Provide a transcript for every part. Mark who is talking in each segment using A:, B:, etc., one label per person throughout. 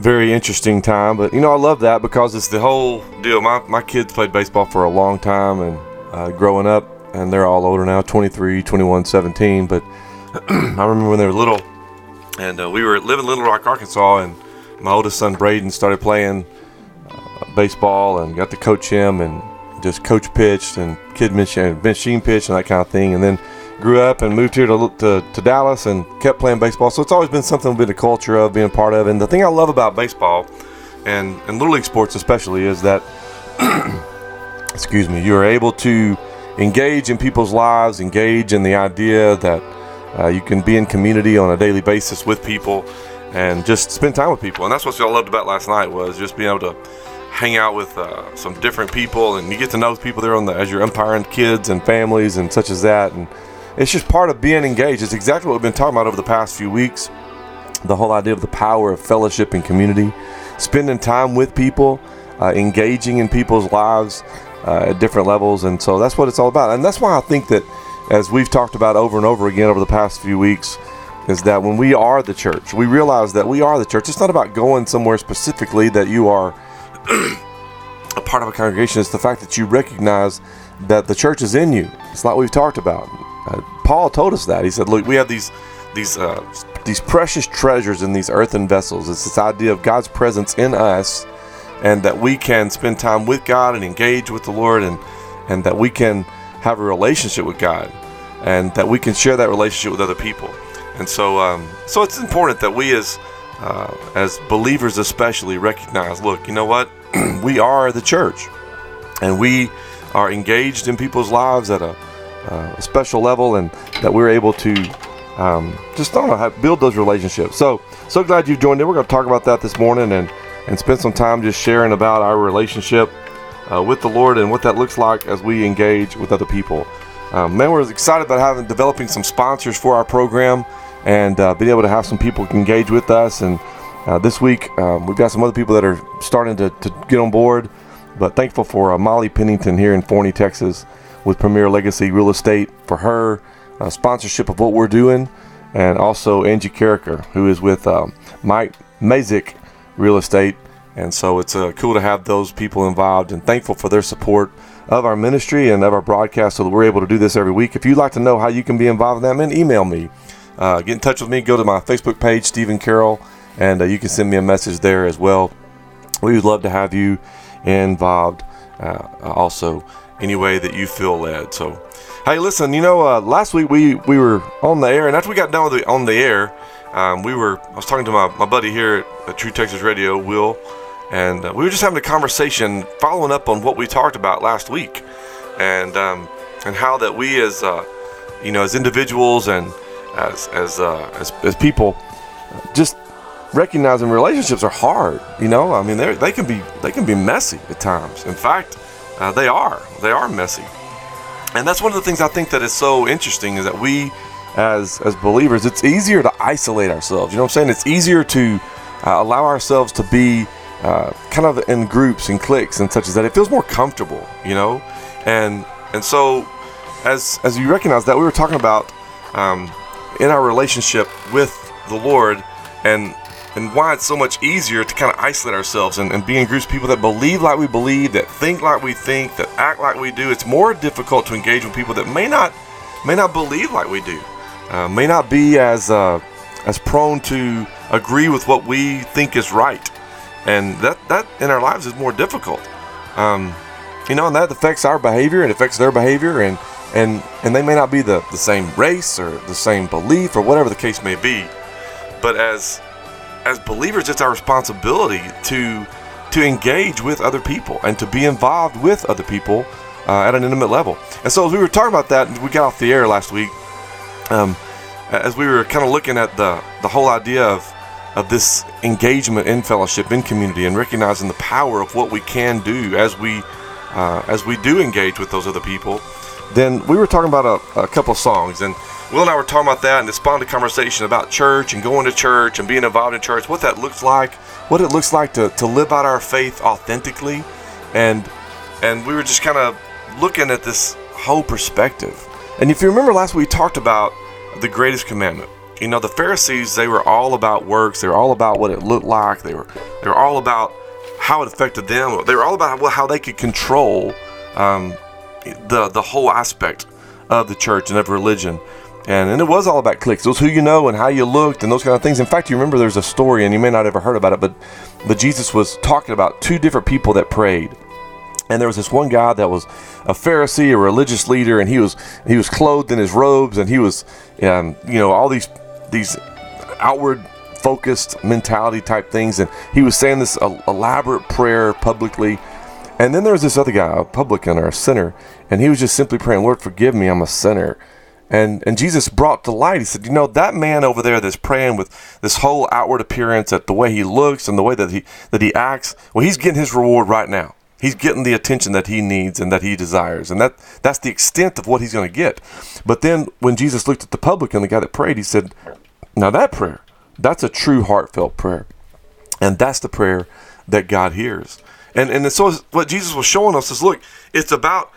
A: very interesting time. But you know, I love that because it's the whole deal. My my kids played baseball for a long time and uh, growing up, and they're all older now 23, 21, 17. But I remember when they were little, and uh, we were living in Little Rock, Arkansas, and my oldest son Braden started playing uh, baseball and got to coach him and just coach pitched and kid machine pitched and that kind of thing. And then grew up and moved here to, to, to, Dallas and kept playing baseball. So it's always been something been a culture of being a part of. And the thing I love about baseball and, and Little League sports especially is that, excuse me, you are able to engage in people's lives, engage in the idea that uh, you can be in community on a daily basis with people and just spend time with people. And that's what I loved about last night was just being able to hang out with uh, some different people and you get to know people there on the as you're umpiring kids and families and such as that and it's just part of being engaged. It's exactly what we've been talking about over the past few weeks. The whole idea of the power of fellowship and community. Spending time with people uh, engaging in people's lives uh, at different levels. And so that's what it's all about. And that's why i think that as we've talked about over and over again over the past few weeks is that when we are the church we realize that we are the church. It's not about going somewhere specifically that you are a part of a congregation. It's the fact that you recognize that the church is in you. It's like we've talked about. Uh, Paul told us that. He said, "Look, we have these these uh, these precious treasures in these earthen vessels. It's this idea of God's presence in us, and that we can spend time with God and engage with the Lord, and and that we can have a relationship with God, and that we can share that relationship with other people. And so, um, so it's important that we as uh, as believers especially recognize look you know what we are the church and we are engaged in people's lives at a, uh, a special level and that we're able to um, just don't know how build those relationships so so glad you've joined in we're going to talk about that this morning and and spend some time just sharing about our relationship uh, with the lord and what that looks like as we engage with other people um, man we're excited about having developing some sponsors for our program and uh, being able to have some people engage with us. And uh, this week, um, we've got some other people that are starting to, to get on board. But thankful for uh, Molly Pennington here in Forney, Texas, with Premier Legacy Real Estate for her uh, sponsorship of what we're doing, and also Angie Carricker, who is with um, Mike Mazik Real Estate. And so it's uh, cool to have those people involved, and thankful for their support of our ministry and of our broadcast, so that we're able to do this every week. If you'd like to know how you can be involved in that, man, email me uh, get in touch with me. Go to my Facebook page, Stephen Carroll, and uh, you can send me a message there as well. We would love to have you involved uh, also any way that you feel led. So, hey, listen, you know, uh, last week we, we were on the air, and after we got done with the, on the air, um, we were I was talking to my, my buddy here at, True Texas Radio, Will, and uh, we were just having a conversation following up on what we talked about last week, and um, and how that we as uh, you know as individuals and as as uh, as, as people just recognizing relationships are hard you know i mean they they can be they can be messy at times in fact uh, they are. They are messy. And that's one of the things i think that is so interesting is that we as as believers it's easier to isolate ourselves. You know what i'm saying? It's easier to uh, allow ourselves to be uh, kind of in groups and cliques and such as that. It feels more comfortable you know? And and so as as you recognize that we were talking about um, in our relationship with the Lord and and why it's so much easier to kind of isolate ourselves and, and be in groups of people that believe like we believe, that think like we think, that act like we do. It's more difficult to engage with people that may not may not believe like we do, uh, may not be as uh, as prone to agree with what we think is right, and that that in our lives is more difficult. Um, you know, and that affects our behavior and affects their behavior, and and and they may not be the, the same race or the same belief or whatever the case may be but as as believers it's our responsibility to to engage with other people and to be involved with other people uh, at an intimate level. And so as we were talking about that we got off the air last week um, as we were kind of looking at the the whole idea of of this engagement in fellowship in community and recognizing the power of what we can do as we uh, as we do engage with those other people then we were talking about a, a couple of songs, and Will and I were talking about that, and it spawned a conversation about church and going to church and being involved in church, what that looks like, what it looks like to, to live out our faith authentically, and and we were just kind of looking at this whole perspective. And if you remember last week, we talked about the greatest commandment, You know, the Pharisees, they were all about works. They were all about what it looked like. They were they were all about how it affected them. They were all about how they could control um, the the whole aspect of the church and of religion. And, and it was all about clicks. It was who you know and how you looked and those kind of things. In fact, you remember there's a story, and you may not have ever heard about it, but but Jesus was talking about two different people that prayed. And there was this one guy that was a Pharisee, a religious leader, and he was he was clothed in his robes, and he was, um, you know, all these these outward focused mentality type things, and he was saying this elaborate prayer publicly. And then there was this other guy, a publican or a sinner, and he was just simply praying, Lord, forgive me, I'm a sinner. And, and Jesus brought to light, he said, You know, that man over there that's praying with this whole outward appearance, at the way he looks and the way that he, that he acts, well, he's getting his reward right now. He's getting the attention that he needs and that he desires. And that, that's the extent of what he's going to get. But then when Jesus looked at the publican, the guy that prayed, he said, Now that prayer, that's a true heartfelt prayer. And that's the prayer that God hears. And, and so what Jesus was showing us is look, it's about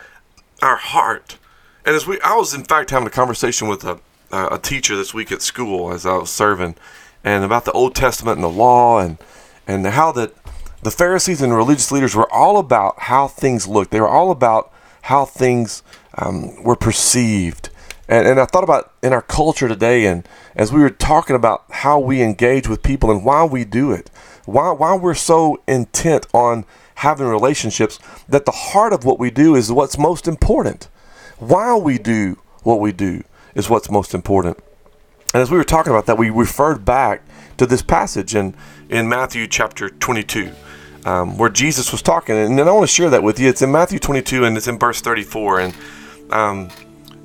A: our heart. And as we, I was in fact having a conversation with a, a teacher this week at school as I was serving, and about the Old Testament and the law, and and how that the Pharisees and religious leaders were all about how things looked. They were all about how things um, were perceived. And, and I thought about in our culture today, and as we were talking about how we engage with people and why we do it, why, why we're so intent on having relationships, that the heart of what we do is what's most important. Why we do what we do is what's most important. And as we were talking about that, we referred back to this passage in, in Matthew chapter 22, um, where Jesus was talking. And I want to share that with you. It's in Matthew 22 and it's in verse 34. And um,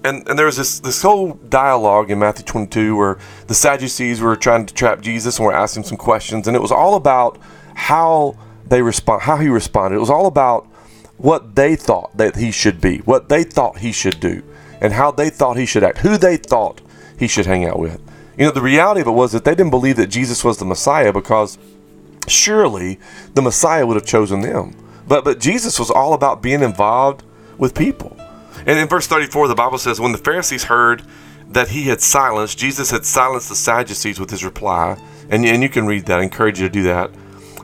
A: and, and there was this, this whole dialogue in Matthew 22 where the Sadducees were trying to trap Jesus and were asking some questions. And it was all about how they respond, how he responded. It was all about what they thought that he should be, what they thought he should do, and how they thought he should act, who they thought he should hang out with. You know, the reality of it was that they didn't believe that Jesus was the Messiah because surely the Messiah would have chosen them. But but Jesus was all about being involved with people. And in verse 34, the Bible says, When the Pharisees heard that he had silenced, Jesus had silenced the Sadducees with his reply, and, and you can read that, I encourage you to do that.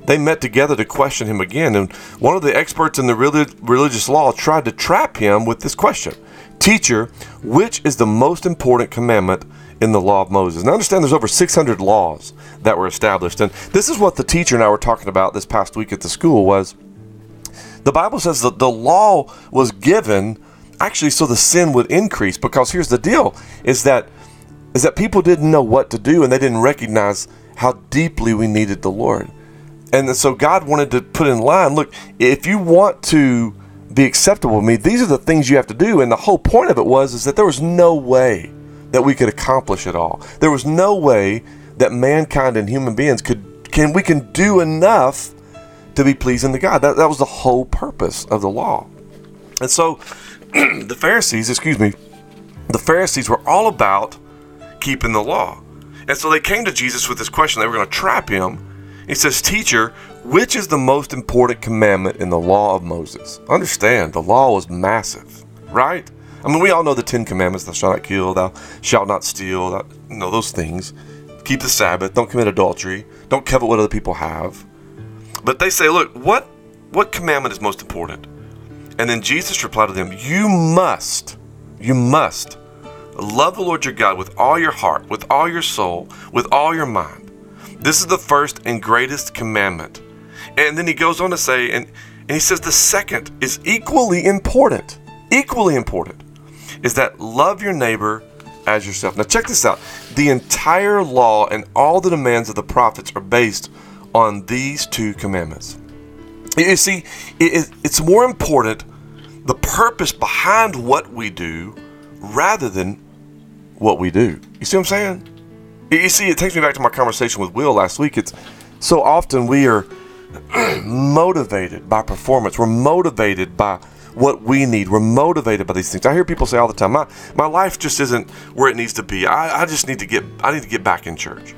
A: They met together to question him again, and one of the experts in the religious law tried to trap him with this question Teacher, which is the most important commandment in the law of Moses? Now, understand there's over 600 laws that were established, and this is what the teacher and I were talking about this past week at the school was the Bible says that the law was given actually so the sin would increase because here's the deal is that is that people didn't know what to do and they didn't recognize how deeply we needed the Lord. And so God wanted to put in line, look, if you want to be acceptable with me, these are the things you have to do. And the whole point of it was is that there was no way that we could accomplish it all. There was no way that mankind and human beings could can we can do enough to be pleasing to God. That, that was the whole purpose of the law. And so the Pharisees, excuse me, the Pharisees were all about keeping the law. And so they came to Jesus with this question. They were going to trap him. He says, Teacher, which is the most important commandment in the law of Moses? Understand, the law was massive, right? I mean, we all know the Ten Commandments: Thou shalt not kill, thou shalt not steal, thou, you know those things. Keep the Sabbath, don't commit adultery, don't covet what other people have. But they say, look, what what commandment is most important? And then Jesus replied to them, You must, you must love the Lord your God with all your heart, with all your soul, with all your mind. This is the first and greatest commandment. And then he goes on to say, and, and he says the second is equally important, equally important, is that love your neighbor as yourself. Now, check this out. The entire law and all the demands of the prophets are based on these two commandments. You see, it, it's more important the purpose behind what we do rather than what we do. You see what I'm saying? You see, it takes me back to my conversation with Will last week. It's so often we are motivated by performance. We're motivated by what we need. We're motivated by these things. I hear people say all the time, my, my life just isn't where it needs to be. I, I just need to get I need to get back in church.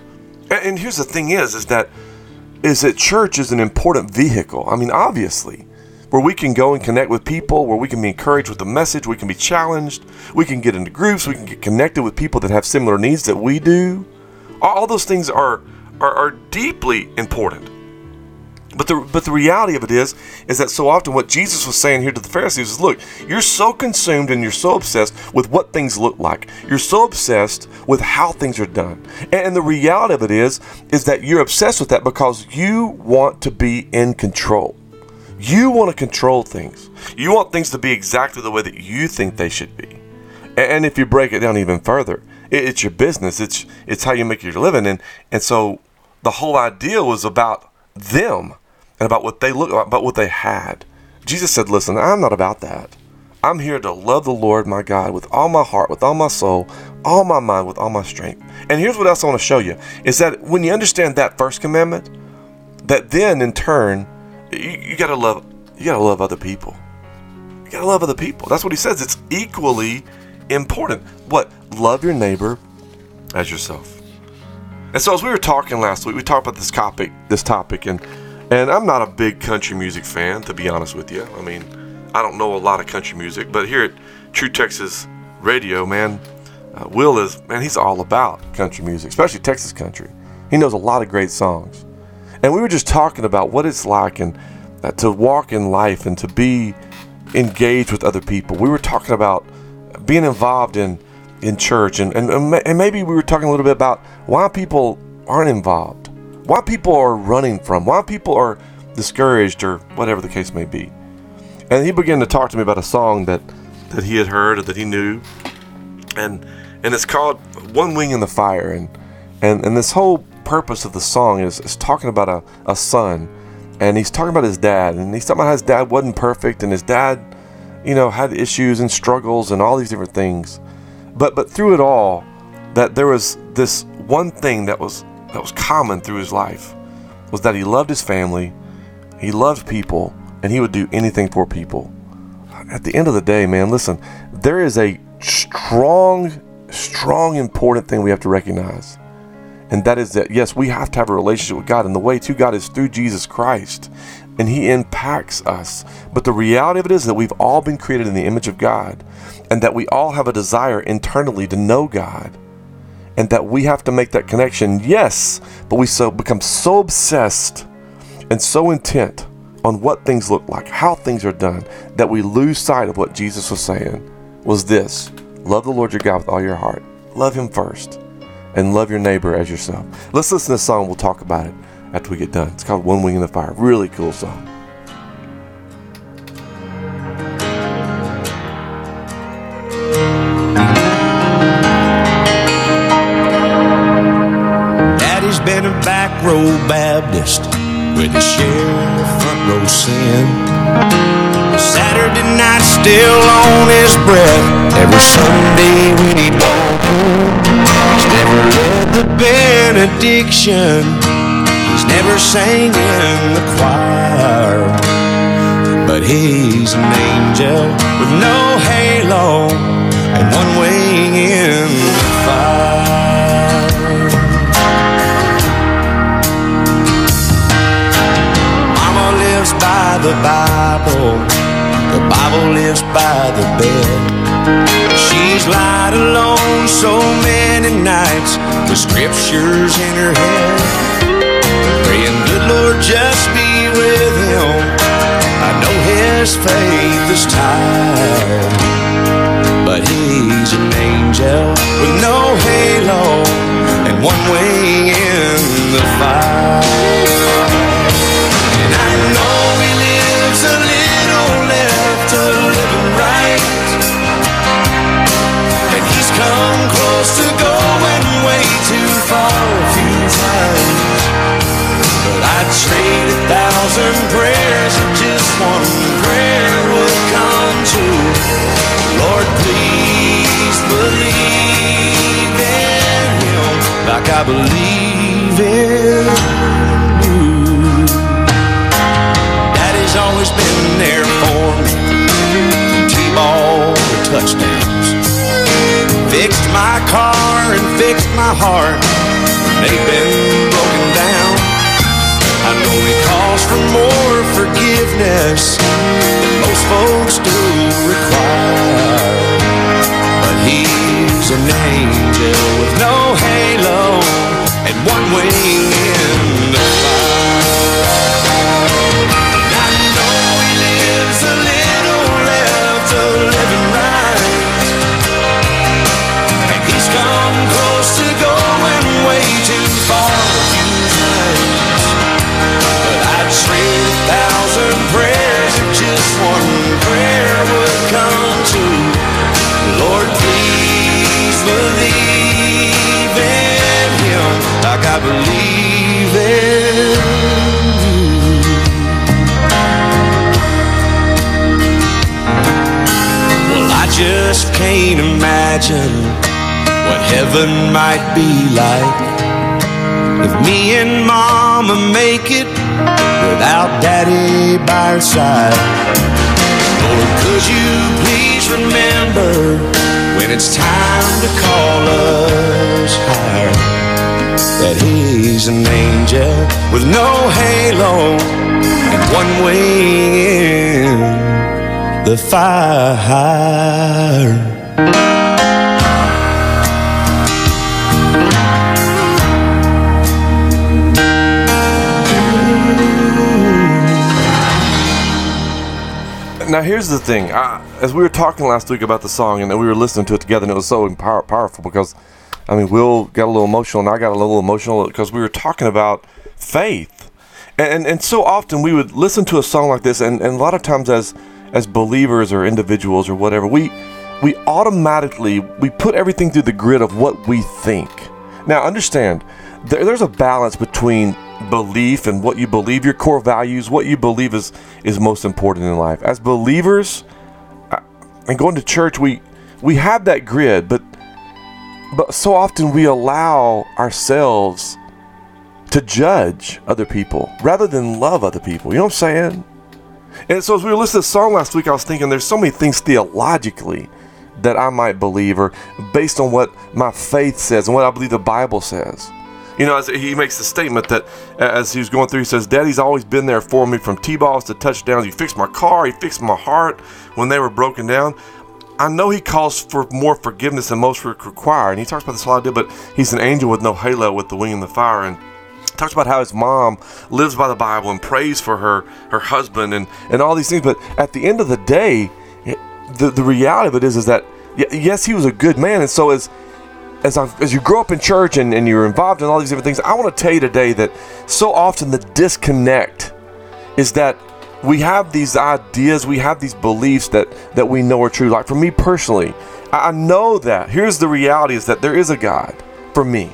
A: And, and here's the thing is, is that is that church is an important vehicle. I mean, obviously, where we can go and connect with people, where we can be encouraged with the message, we can be challenged, we can get into groups, we can get connected with people that have similar needs that we do. All, those things are, are are deeply important. But the but the reality of it is is that so often what Jesus was saying here to the Pharisees is look, you're so consumed and you're so obsessed with what things look like. You're so obsessed with how things are done. And the reality of it is is that you're obsessed with that because you want to be in control. You want to control things. You want things to be exactly the way that you think they should be. And if you break it down even further, it's your business. It's it's how you make your living. And and so the whole idea was about them and about what they look about what they had. Jesus said, Listen, I'm not about that. I'm here to love the Lord my God with all my heart, with all my soul, all my mind, with all my strength. And here's what else I want to show you is that when you understand that first commandment, that then in turn, you, you gotta love you gotta love other people. You gotta love other people. That's what he says. It's equally important. What? Love your neighbor as yourself. And so as we were talking last week, we talked about this topic, this topic, and and I'm not a big country music fan, to be honest with you. I mean, I don't know a lot of country music, but here at True Texas Radio, man, uh, Will is, man, he's all about country music, especially Texas country. He knows a lot of great songs. And we were just talking about what it's like and uh, to walk in life and to be engaged with other people. We were talking about being involved in in church and, and, and maybe we were talking a little bit about why people aren't involved why people are running from, why people are discouraged, or whatever the case may be. And he began to talk to me about a song that, that he had heard or that he knew, and and it's called "One Wing in the Fire." And and and this whole purpose of the song is, is talking about a, a son, and he's talking about his dad, and he's talking about how his dad wasn't perfect, and his dad, you know, had issues and struggles and all these different things, but but through it all, that there was this one thing that was that was common through his life was that he loved his family, he loved people, and he would do anything for people. At the end of the day, man, listen, there is a strong, strong, important thing we have to recognize. And that is that, yes, we have to have a relationship with God. And the way to God is through Jesus Christ. And He impacts us. But the reality of it is that we've all been created in the image of God. And that we all have a desire internally to know God and that we have to make that connection. Yes, but we so become so obsessed and so intent on what things look like, how things are done, that we lose sight of what Jesus was saying was this love the Lord your God with all your heart. Love him first. And love your neighbor as yourself. Let's listen to this song. We'll talk about it after we get done. It's called One Wing in the Fire. Really cool song.
B: Daddy's been a back row Baptist with a share of front row sin. Saturday night still on his breath every Sunday when he walked home. He's never read the benediction. He's never sang in the choir. But he's an angel with no halo and one wing in the fire. Mama lives by the Bible. The Bible lives by the bed. She's lied alone so many nights with scriptures in her head. Just be with him. I know his faith is tired, but he's an angel with no halo and one wing in the fire. Just one prayer would come true. Lord, please believe in Him like I believe in you. Daddy's always been there for me, T-ball touchdowns. Fixed my car and fixed my heart. They've been broken down. I know calls for more forgiveness than most folks do require. But he's an angel with no halo and one wing in the fire. Believe in you. Well, I just can't imagine what heaven might be like if me and mama make it without daddy by our side. Lord, could you please remember when it's time to call us higher that he's an angel with no halo and one wing in the fire.
A: Now here's the thing. I, as we were talking last week about the song, and we were listening to it together, and it was so power, powerful because, I mean, Will got a little emotional, and I got a little emotional because we were talking about faith, and, and so often we would listen to a song like this, and, and a lot of times as as believers or individuals or whatever, we we automatically we put everything through the grid of what we think. Now understand, there, there's a balance between belief and what you believe, your core values, what you believe is is most important in life. As believers, uh, and going to church, we we have that grid, but but so often we allow ourselves to judge other people rather than love other people. You know what I'm saying? And so as we were listening to the song last week, I was thinking there's so many things theologically that I might believe or based on what my faith says and what I believe the Bible says. You know, as he makes the statement that as he was going through, he says, Daddy's always been there for me from T balls to touchdowns. He fixed my car, he fixed my heart when they were broken down. I know he calls for more forgiveness than most require, and he talks about this a lot, but he's an angel with no halo with the wing and the fire. And talks about how his mom lives by the Bible and prays for her her husband and and all these things. But at the end of the day, the the reality of it is is that yes, he was a good man, and so as as, I, as you grow up in church and, and you're involved in all these different things, I want to tell you today that so often the disconnect is that we have these ideas, we have these beliefs that that we know are true. Like for me personally, I know that. Here's the reality: is that there is a God for me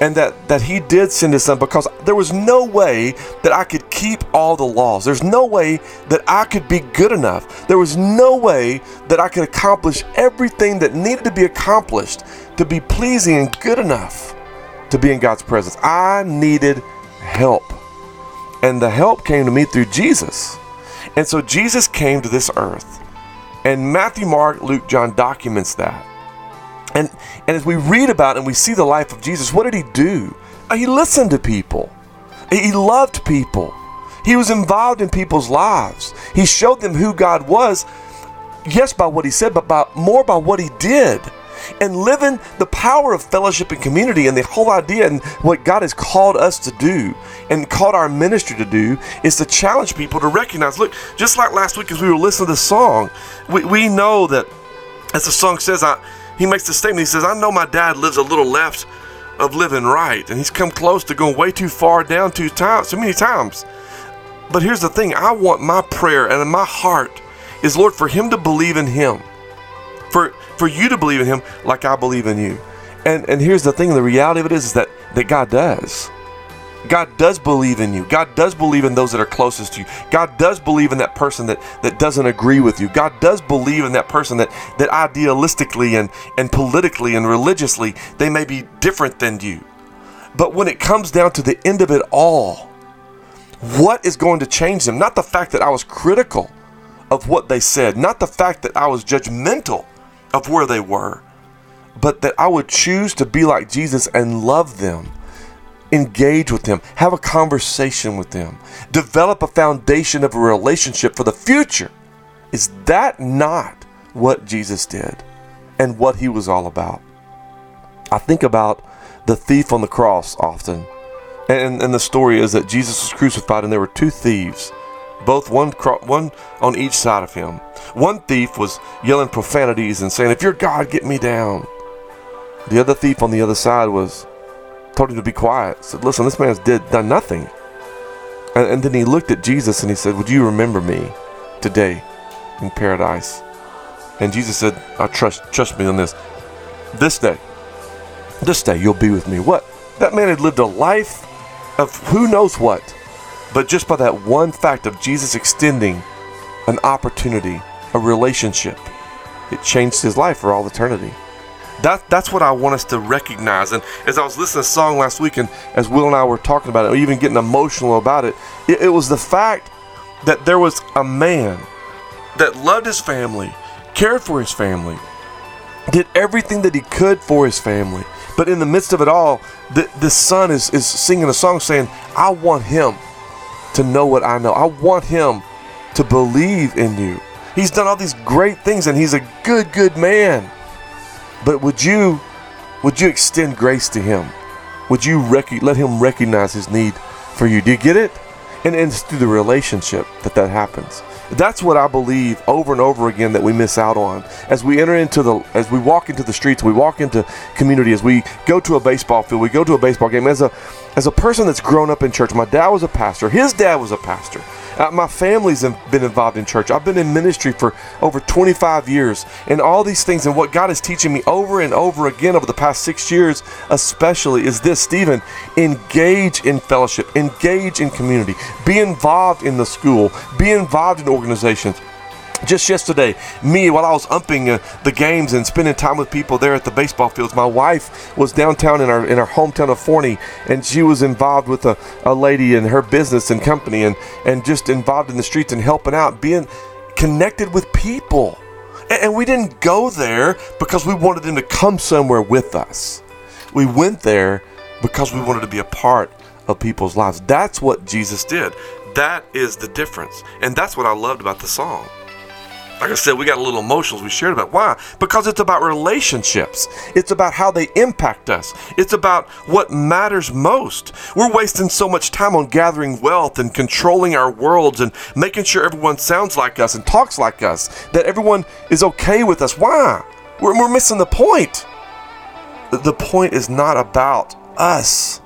A: and that that he did send his son because there was no way that I could keep all the laws. There's no way that I could be good enough. There was no way that I could accomplish everything that needed to be accomplished to be pleasing and good enough to be in God's presence. I needed help. And the help came to me through Jesus. And so Jesus came to this earth. And Matthew, Mark, Luke, John documents that. And and as we read about and we see the life of Jesus, what did he do? Uh, He listened to people. He loved people. He was involved in people's lives. He showed them who God was, yes, by what he said, but by more by what he did. And living the power of fellowship and community and the whole idea and what God has called us to do and called our ministry to do is to challenge people to recognize look, just like last week as we were listening to the song, we, we know that as the song says, I, he makes the statement. He says, I know my dad lives a little left of living right, and he's come close to going way too far down too, times, too many times. But here's the thing I want my prayer and in my heart is, Lord, for him to believe in him. For, for you to believe in him like I believe in you. And, and here's the thing the reality of it is, is that, that God does. God does believe in you. God does believe in those that are closest to you. God does believe in that person that, that doesn't agree with you. God does believe in that person that, that idealistically and, and politically and religiously they may be different than you. But when it comes down to the end of it all, what is going to change them? Not the fact that I was critical of what they said, not the fact that I was judgmental of where they were, but that I would choose to be like Jesus and love them engage with them, have a conversation with them, develop a foundation of a relationship for the future. Is that not what Jesus did and what he was all about? I think about the thief on the cross often And, and the story is that Jesus was crucified and there were two thieves, both one, one on each side of him. One thief was yelling profanities and saying, If you're God, get me down. The other thief on the other side was told him to be quiet. Said, Listen, this man's did done nothing. And, and then he looked at Jesus and he said, Would you remember me today in paradise? And Jesus said, I trust trust me on this. This day. This day you'll be with me. What? That man had lived a life of who knows what. But just by that one fact of Jesus extending an opportunity, a relationship, it changed his life for all eternity. That, that's what I want us to recognize. And as I was listening to a song last week, and as Will and I were talking about it, even getting emotional about it, it, it was the fact that there was a man that loved his family, cared for his family, did everything that he could for his family. But in the midst of it all, the, the son is, is singing a song saying, I want him to know what I know. I want him to believe in you. He's done all these great things and he's a good, good man. But would you would you extend grace to him? Would you rec- let him recognize his need for you? Do you get it? And, it's through the relationship that that happens. That's what I believe over and over again that we miss out on as we enter into the as we walk into the streets, we walk into community, as we go to a baseball field, we go to a baseball game. As a as a person that's grown up in church, my dad was a pastor. His dad was a pastor. Uh, my family's been involved in church. I've been in ministry for over 25 years, and all these things. And what God is teaching me over and over again over the past six years, especially, is this: Stephen, engage in fellowship, engage in community, be involved in the school, be involved in organizations just yesterday, me, while I was umping uh, the games and spending time with people there at the baseball fields, my wife was downtown in our in our hometown of Forney, and she was involved with a, a lady in her business and company, and and just involved in the streets and helping out, being connected with people. And, and we didn't go there because we wanted them to come somewhere with us. We went there because we wanted to be a part of people's lives. That's what Jesus did. That is the difference, and that's what I loved about the song like I said, we got a little emotional. We shared about why? Because it's about relationships. It's about how they impact us. It's about what matters most. We're wasting so much time on gathering wealth and controlling our worlds and making sure everyone sounds like us and talks like us, that everyone is okay with us. Why? We're, we're missing the point. The point is not about us.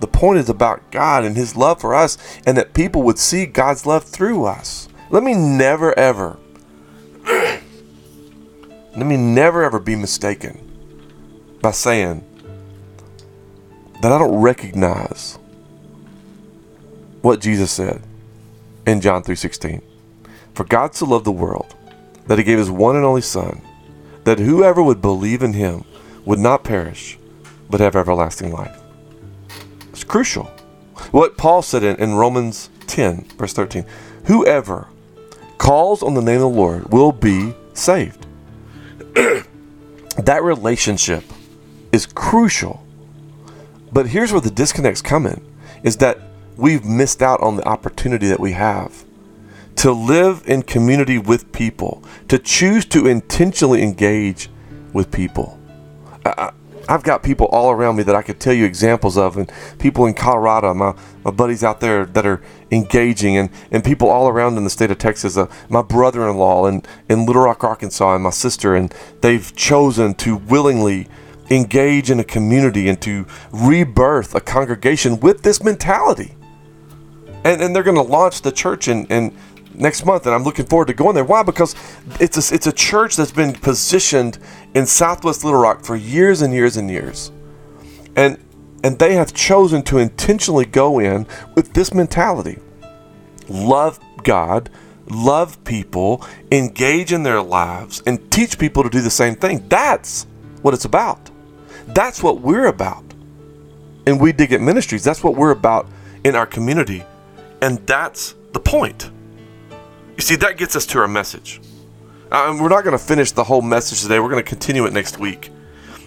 A: The point is about God and His love for us, and that people would see God's love through us. Let me never, ever let me never ever be mistaken by saying that I don't recognize what Jesus said in John 3:16. For God so loved the world that he gave his one and only son that whoever would believe in him would not perish but have everlasting life. It's crucial. What Paul said in, in Romans 10 verse 13, whoever calls on the name of the Lord will be saved. that relationship is crucial. But here's where the disconnects come in is that we've missed out on the opportunity that we have to live in community with people, to choose to intentionally engage with people. I, I've got people all around me that I could tell you examples of, and people in Colorado, my, my buddies out there that are engaging, and, and people all around in the state of Texas, uh, my brother in law in, in Little Rock, Arkansas, and my sister, and they've chosen to willingly engage in a community and to rebirth a congregation with this mentality. And, and they're going to launch the church and, in next month, and I'm looking forward to going there. Why? Because it's a, it's a church that's been positioned in Southwest Little Rock for years and years and years, and and they have chosen to intentionally go in with this mentality: love God, love people, engage in their lives, and teach people to do the same thing. That's what it's about. That's what we're about. And we dig at ministries. That's what we're about in our community, and that's the point. You see, that gets us to our message. Um, we're not going to finish the whole message today. We're going to continue it next week.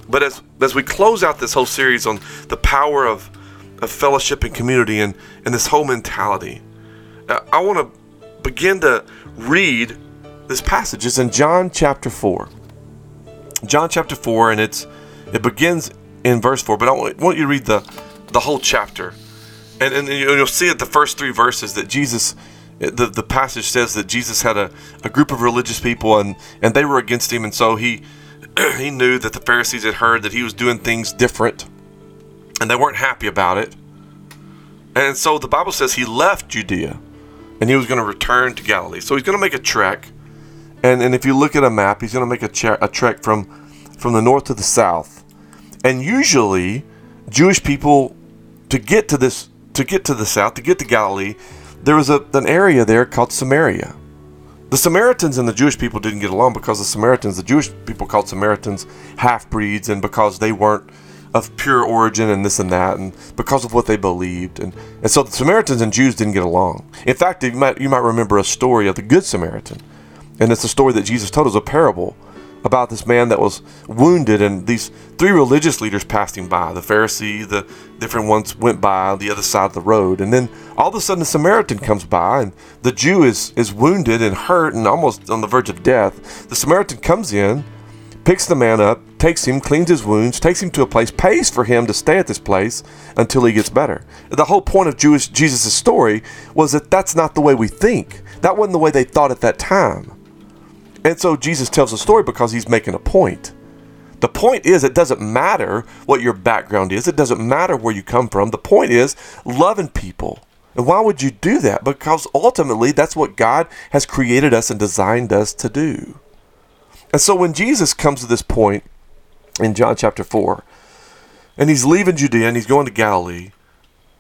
A: But as as we close out this whole series on the power of, of fellowship and community and, and this whole mentality, uh, I want to begin to read this passage. It's in John chapter 4. John chapter 4, and it's it begins in verse 4, but I want, want you to read the, the whole chapter. And, and you'll see at the first three verses that Jesus, the, the passage says that Jesus had a, a group of religious people and, and they were against him. And so he, he knew that the Pharisees had heard that he was doing things different and they weren't happy about it. And so the Bible says he left Judea and he was going to return to Galilee. So he's going to make a trek. And, and if you look at a map, he's going to make a, che- a trek from, from the north to the south. And usually, Jewish people, to get to this, to get to the south, to get to Galilee, there was a, an area there called Samaria. The Samaritans and the Jewish people didn't get along because the Samaritans, the Jewish people called Samaritans half breeds, and because they weren't of pure origin and this and that, and because of what they believed, and, and so the Samaritans and Jews didn't get along. In fact, you might you might remember a story of the Good Samaritan, and it's a story that Jesus told as a parable about this man that was wounded, and these three religious leaders passed him by. The Pharisee, the different ones went by the other side of the road, and then all of a sudden the Samaritan comes by, and the Jew is is wounded and hurt and almost on the verge of death. The Samaritan comes in picks the man up, takes him, cleans his wounds, takes him to a place, pays for him to stay at this place until he gets better. The whole point of Jewish Jesus' story was that that's not the way we think. That wasn't the way they thought at that time. And so Jesus tells a story because he's making a point. The point is, it doesn't matter what your background is, it doesn't matter where you come from. The point is loving people. And why would you do that? Because ultimately, that's what God has created us and designed us to do. And so when Jesus comes to this point in John chapter 4, and he's leaving Judea and he's going to Galilee,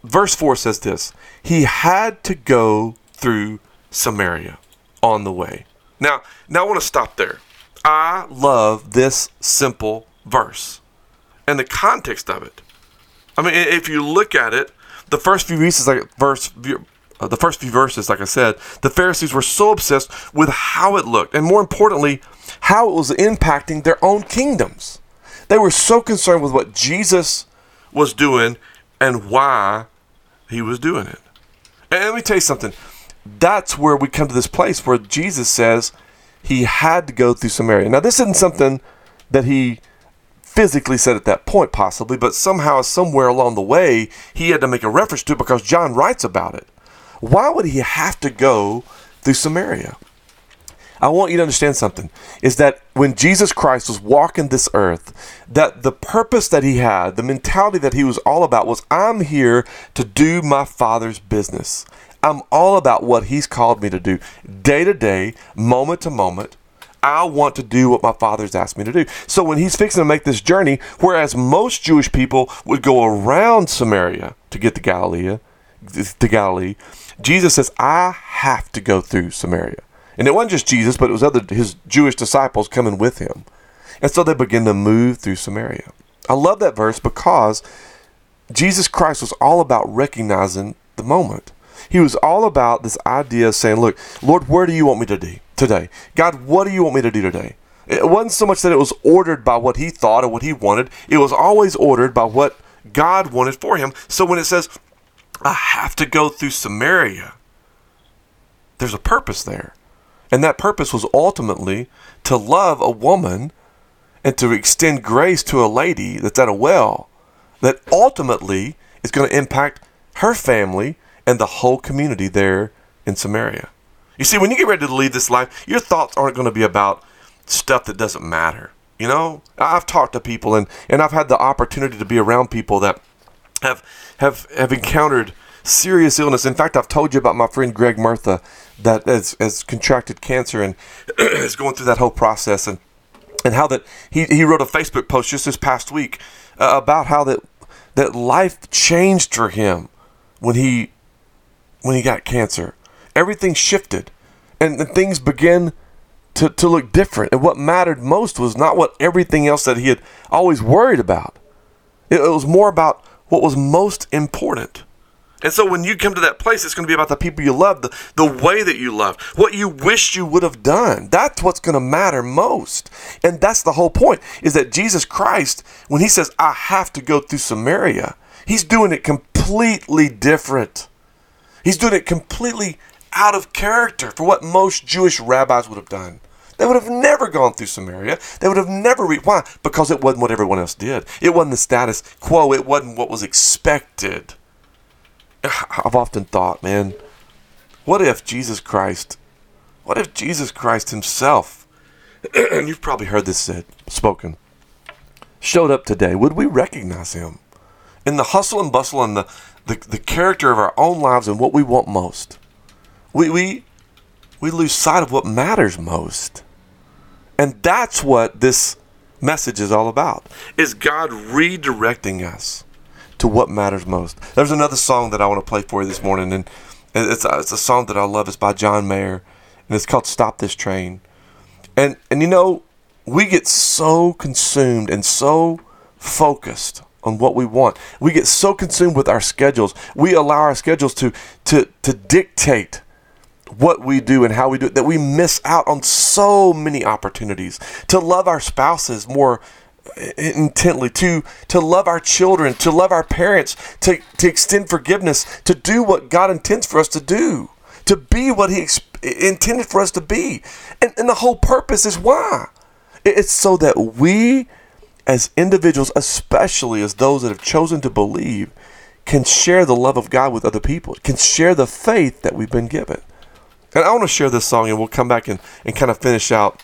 A: verse 4 says this He had to go through Samaria on the way. Now, now I want to stop there. I love this simple verse and the context of it. I mean, if you look at it, the first few verses, like verse, uh, the first few verses, like I said, the Pharisees were so obsessed with how it looked, and more importantly, how it was impacting their own kingdoms. They were so concerned with what Jesus was doing and why he was doing it. And let me tell you something. That's where we come to this place where Jesus says he had to go through Samaria. Now, this isn't something that he physically said at that point, possibly, but somehow, somewhere along the way, he had to make a reference to it because John writes about it. Why would he have to go through Samaria? I want you to understand something is that when Jesus Christ was walking this earth, that the purpose that he had, the mentality that he was all about was I'm here to do my father's business. I'm all about what he's called me to do day to day, moment to moment. I want to do what my father's asked me to do. So when he's fixing to make this journey, whereas most Jewish people would go around Samaria to get to Galilee, to Galilee, Jesus says, I have to go through Samaria. And it wasn't just Jesus, but it was other his Jewish disciples coming with him. And so they begin to move through Samaria. I love that verse because Jesus Christ was all about recognizing the moment. He was all about this idea of saying, Look, Lord, where do you want me to do today? God, what do you want me to do today? It wasn't so much that it was ordered by what he thought or what he wanted, it was always ordered by what God wanted for him. So when it says, I have to go through Samaria, there's a purpose there. And that purpose was ultimately to love a woman and to extend grace to a lady that's at a well that ultimately is going to impact her family and the whole community there in Samaria. You see, when you get ready to leave this life, your thoughts aren't going to be about stuff that doesn't matter. You know, I've talked to people and, and I've had the opportunity to be around people that have have have encountered serious illness. In fact, I've told you about my friend Greg Murtha that has, has contracted cancer and is going through that whole process and and how that he, he wrote a Facebook post just this past week uh, about how that that life changed for him when he when he got cancer. Everything shifted and, things began to, to look different. And what mattered most was not what everything else that he had always worried about. It, it was more about what was most important. And so when you come to that place, it's going to be about the people you love, the, the way that you love, what you wish you would have done. That's what's going to matter most. And that's the whole point is that Jesus Christ, when he says, I have to go through Samaria, he's doing it completely different. He's doing it completely out of character for what most Jewish rabbis would have done. They would have never gone through Samaria. They would have never reached. Why? Because it wasn't what everyone else did. It wasn't the status quo. It wasn't what was expected. I've often thought, man, what if Jesus Christ, what if Jesus Christ himself, and you've probably heard this said, spoken, showed up today, would we recognize him? In the hustle and bustle and the, the, the character of our own lives and what we want most, we, we, we lose sight of what matters most. And that's what this message is all about. Is God redirecting us to what matters most. There's another song that I want to play for you this morning and it's a, it's a song that I love. It's by John Mayer and it's called Stop This Train. And and you know, we get so consumed and so focused on what we want. We get so consumed with our schedules. We allow our schedules to to to dictate what we do and how we do it that we miss out on so many opportunities to love our spouses more eh, intently to to love our children to love our parents to to extend forgiveness to do what God intends for us to do to be what he intended for us to be and, and the whole purpose is why it's so that we as individuals especially as those that have chosen to believe can share the love of God with other people can share the faith that we've been given and I want to share this song and we'll come back and, and kind of finish out.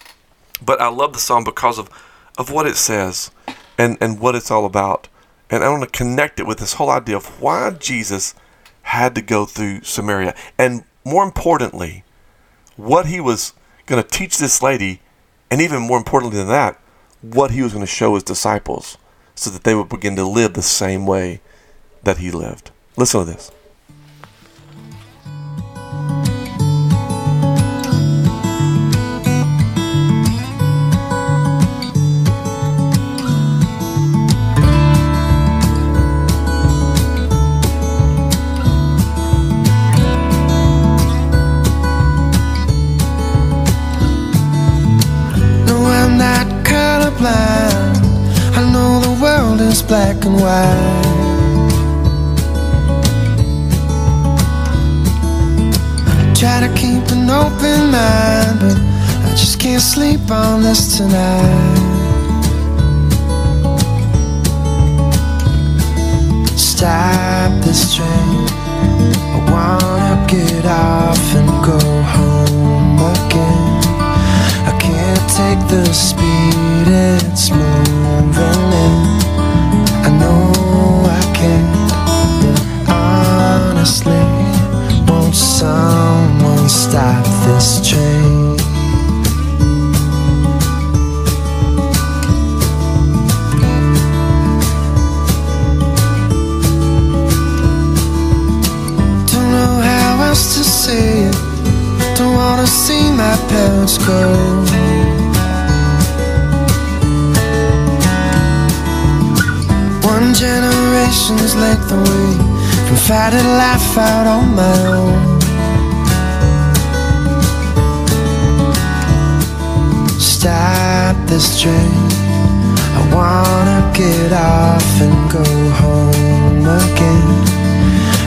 A: But I love the song because of, of what it says and, and what it's all about. And I want to connect it with this whole idea of why Jesus had to go through Samaria. And more importantly, what he was going to teach this lady, and even more importantly than that, what he was going to show his disciples so that they would begin to live the same way that he lived. Listen to this.
C: And white. Try to keep an open mind, but I just can't sleep on this tonight. Stop this train. I wanna get off and go home again. I can't take the speed it's moving stop this train? Don't know how else to say it. Don't wanna see my parents go. One generation's length away from fighting life out on my own. Stop this train. I wanna get off and go home again.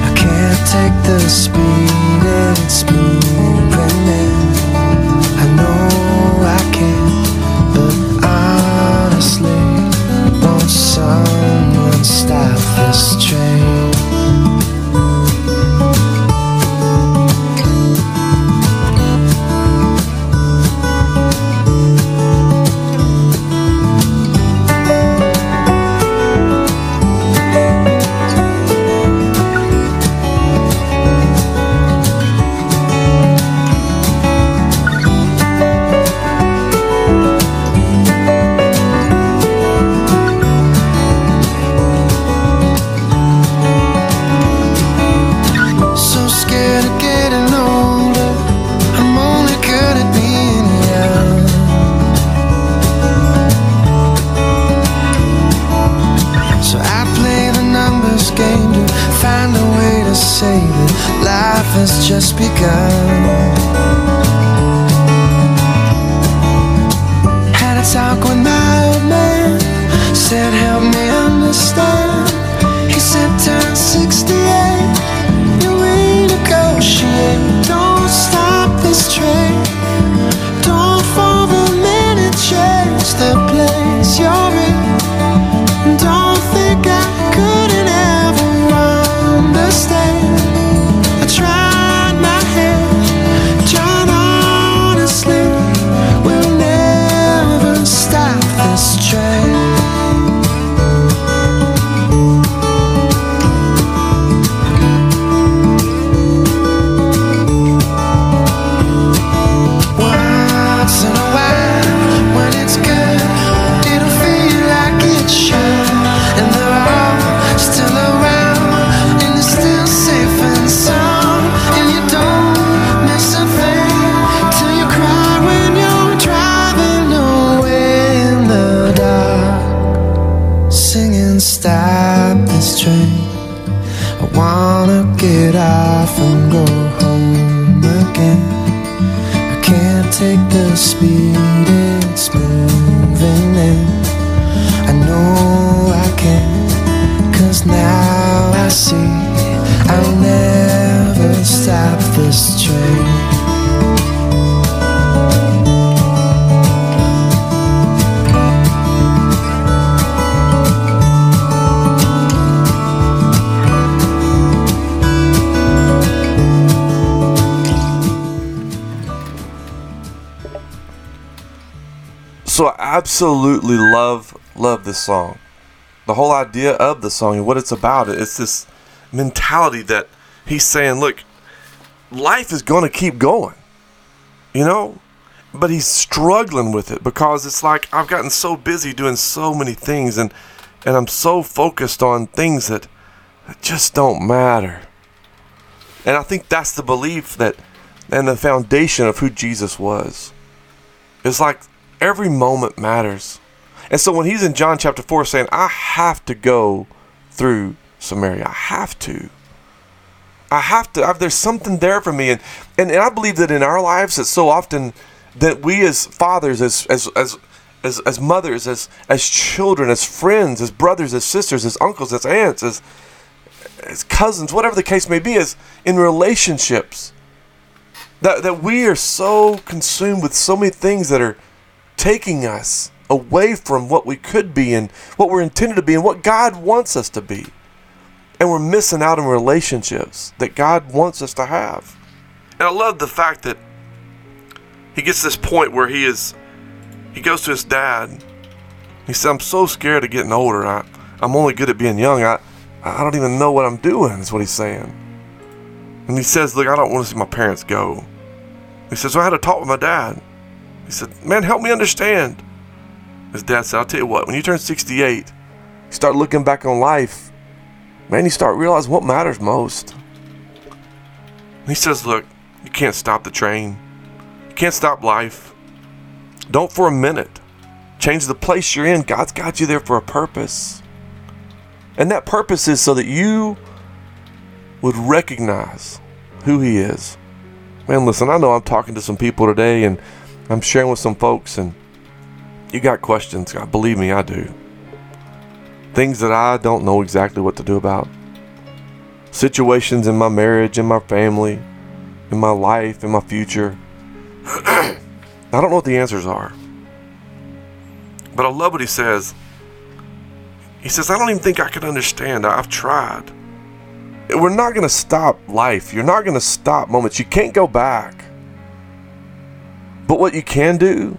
C: I can't take the speed it's moving in. I know I can, but honestly, won't someone stop this train?
A: Absolutely love love this song. The whole idea of the song and what it's about. It's this mentality that he's saying, look, life is going to keep going. You know? But he's struggling with it because it's like I've gotten so busy doing so many things and and I'm so focused on things that, that just don't matter. And I think that's the belief that and the foundation of who Jesus was. It's like every moment matters. And so when he's in John chapter 4 saying, I have to go through Samaria, I have to. I have to. I've, there's something there for me. And, and, and I believe that in our lives, it's so often that we as fathers, as, as, as, as, as mothers, as, as children, as friends, as brothers, as sisters, as uncles, as aunts, as, as cousins, whatever the case may be, is in relationships, that, that we are so consumed with so many things that are taking us away from what we could be and what we're intended to be and what God wants us to be. And we're missing out on relationships that God wants us to have. And I love the fact that he gets this point where he is he goes to his dad. He said, I'm so scared of getting older. I, I'm only good at being young. I, I don't even know what I'm doing, is what he's saying. And he says, Look, I don't want to see my parents go. He says, so I had a talk with my dad. He said, Man, help me understand. His dad said, I'll tell you what, when you turn 68, you start looking back on life, man, you start realizing what matters most. And he says, Look, you can't stop the train, you can't stop life. Don't for a minute change the place you're in. God's got you there for a purpose. And that purpose is so that you would recognize who He is. Man, listen, I know I'm talking to some people today and I'm sharing with some folks, and you got questions. Believe me, I do. Things that I don't know exactly what to do about. Situations in my marriage, in my family, in my life, in my future. I don't know what the answers are. But I love what he says. He says, I don't even think I can understand. I've tried. We're not going to stop life. You're not going to stop moments. You can't go back. But what you can do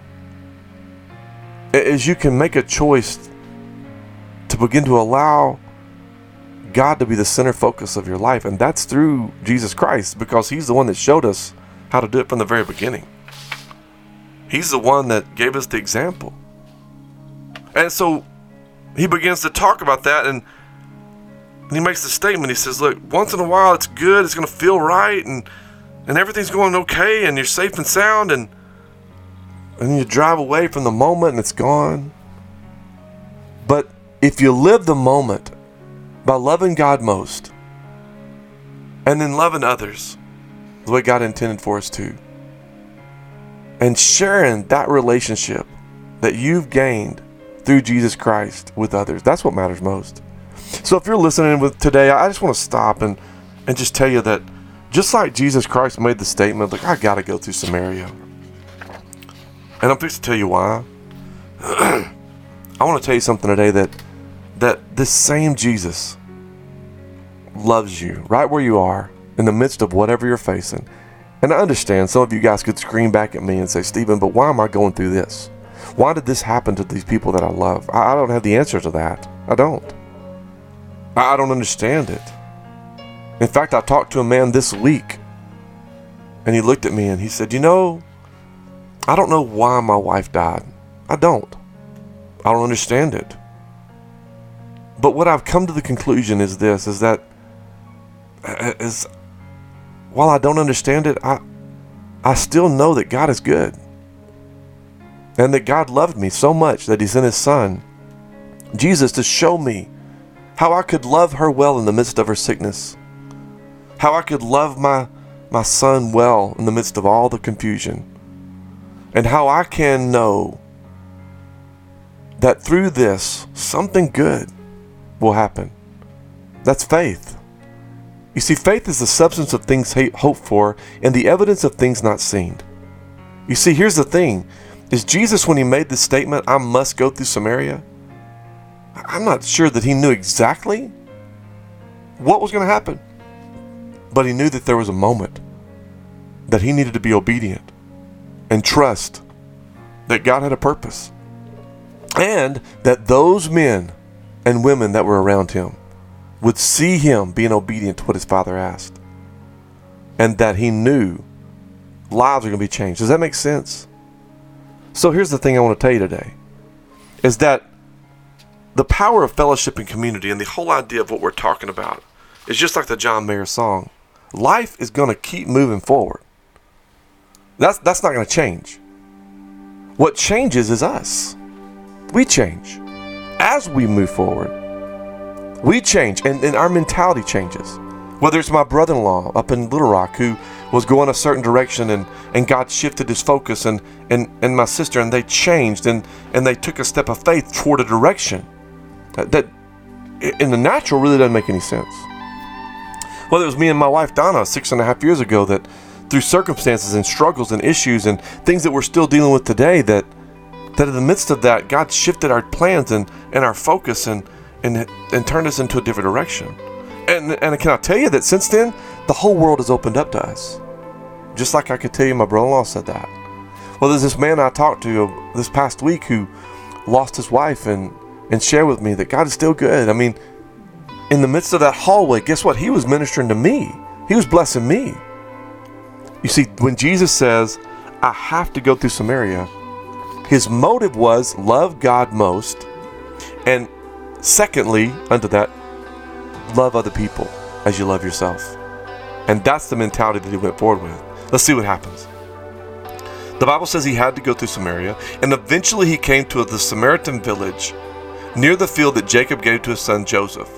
A: is you can make a choice to begin to allow God to be the center focus of your life. And that's through Jesus Christ because He's the one that showed us how to do it from the very beginning. He's the one that gave us the example. And so he begins to talk about that and he makes the statement. He says, Look, once in a while it's good, it's going to feel right, and, and everything's going okay, and you're safe and sound, and and you drive away from the moment and it's gone. But if you live the moment by loving God most and then loving others the way God intended for us to, and sharing that relationship that you've gained through Jesus Christ with others, that's what matters most. So if you're listening with today, I just want to stop and, and just tell you that just like Jesus Christ made the statement, like, I got to go through Samaria. And I'm fixing to tell you why. I want to tell you something today that that this same Jesus loves you right where you are in the midst of whatever you're facing. And I understand some of you guys could scream back at me and say, Stephen, but why am I going through this? Why did this happen to these people that I love? I, I don't have the answer to that. I don't. I, I don't understand it. In fact, I talked to a man this week and he looked at me and he said, You know, I don't know why my wife died. I don't. I don't understand it. But what I've come to the conclusion is this is that uh, is while I don't understand it, I I still know that God is good. And that God loved me so much that he sent his son Jesus to show me how I could love her well in the midst of her sickness. How I could love my my son well in the midst of all the confusion and how I can know that through this, something good will happen. That's faith. You see, faith is the substance of things hoped for and the evidence of things not seen. You see, here's the thing is Jesus, when he made this statement, I must go through Samaria, I'm not sure that he knew exactly what was going to happen. But he knew that there was a moment that he needed to be obedient and trust that God had a purpose. And that those men and women that were around him would see him being obedient to what his father asked. And that he knew lives are going to be changed. Does that make sense? So here's the thing I want to tell you today is that the power of fellowship and community and the whole idea of what we're talking about is just like the John Mayer song. Life is going to keep moving forward. That's that's not going to change. What changes is us. We change as we move forward. We change and, and our mentality changes. Whether it's my brother in law up in Little Rock who was going a certain direction and, and God shifted his focus and, and, and my sister and they changed and, and they took a step of faith toward a direction that, that in the natural really doesn't make any sense. Whether it was me and my wife Donna six and a half years ago that through circumstances and struggles and issues and things that we're still dealing with today that that in the midst of that God shifted our plans and, and our focus and, and and turned us into a different direction. And and can I tell you that since then the whole world has opened up to us. Just like I could tell you my brother-in-law said that. Well, there's this man I talked to uh, this past week who lost his wife and and shared with me that God is still good. I mean, in the midst of that hallway, guess what? He was ministering to me. He was blessing me. You see, when Jesus says, I have to go through Samaria, his motive was love God most, and secondly, unto that, love other people as you love yourself. And that's the mentality that he went forward with. Let's see what happens. The Bible says he had to go through Samaria, and eventually he came to the Samaritan village near the field that Jacob gave to his son Joseph.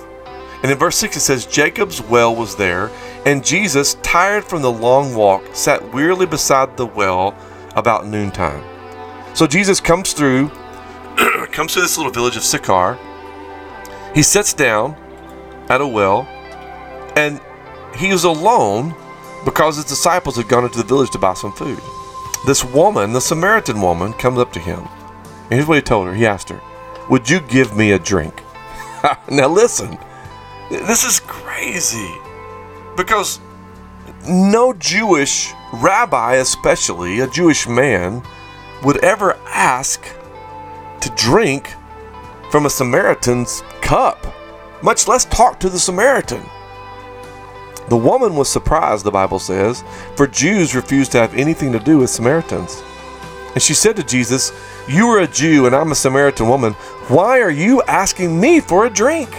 A: And in verse 6 it says, Jacob's well was there, and Jesus, tired from the long walk, sat wearily beside the well about noontime. So Jesus comes through, comes to this little village of Sychar. He sits down at a well, and he is alone because his disciples had gone into the village to buy some food. This woman, the Samaritan woman, comes up to him. And here's what he told her. He asked her, Would you give me a drink? now listen, this is crazy because no Jewish rabbi, especially a Jewish man, would ever ask to drink from a Samaritan's cup, much less talk to the Samaritan. The woman was surprised, the Bible says, for Jews refused to have anything to do with Samaritans. And she said to Jesus, You are a Jew and I'm a Samaritan woman. Why are you asking me for a drink?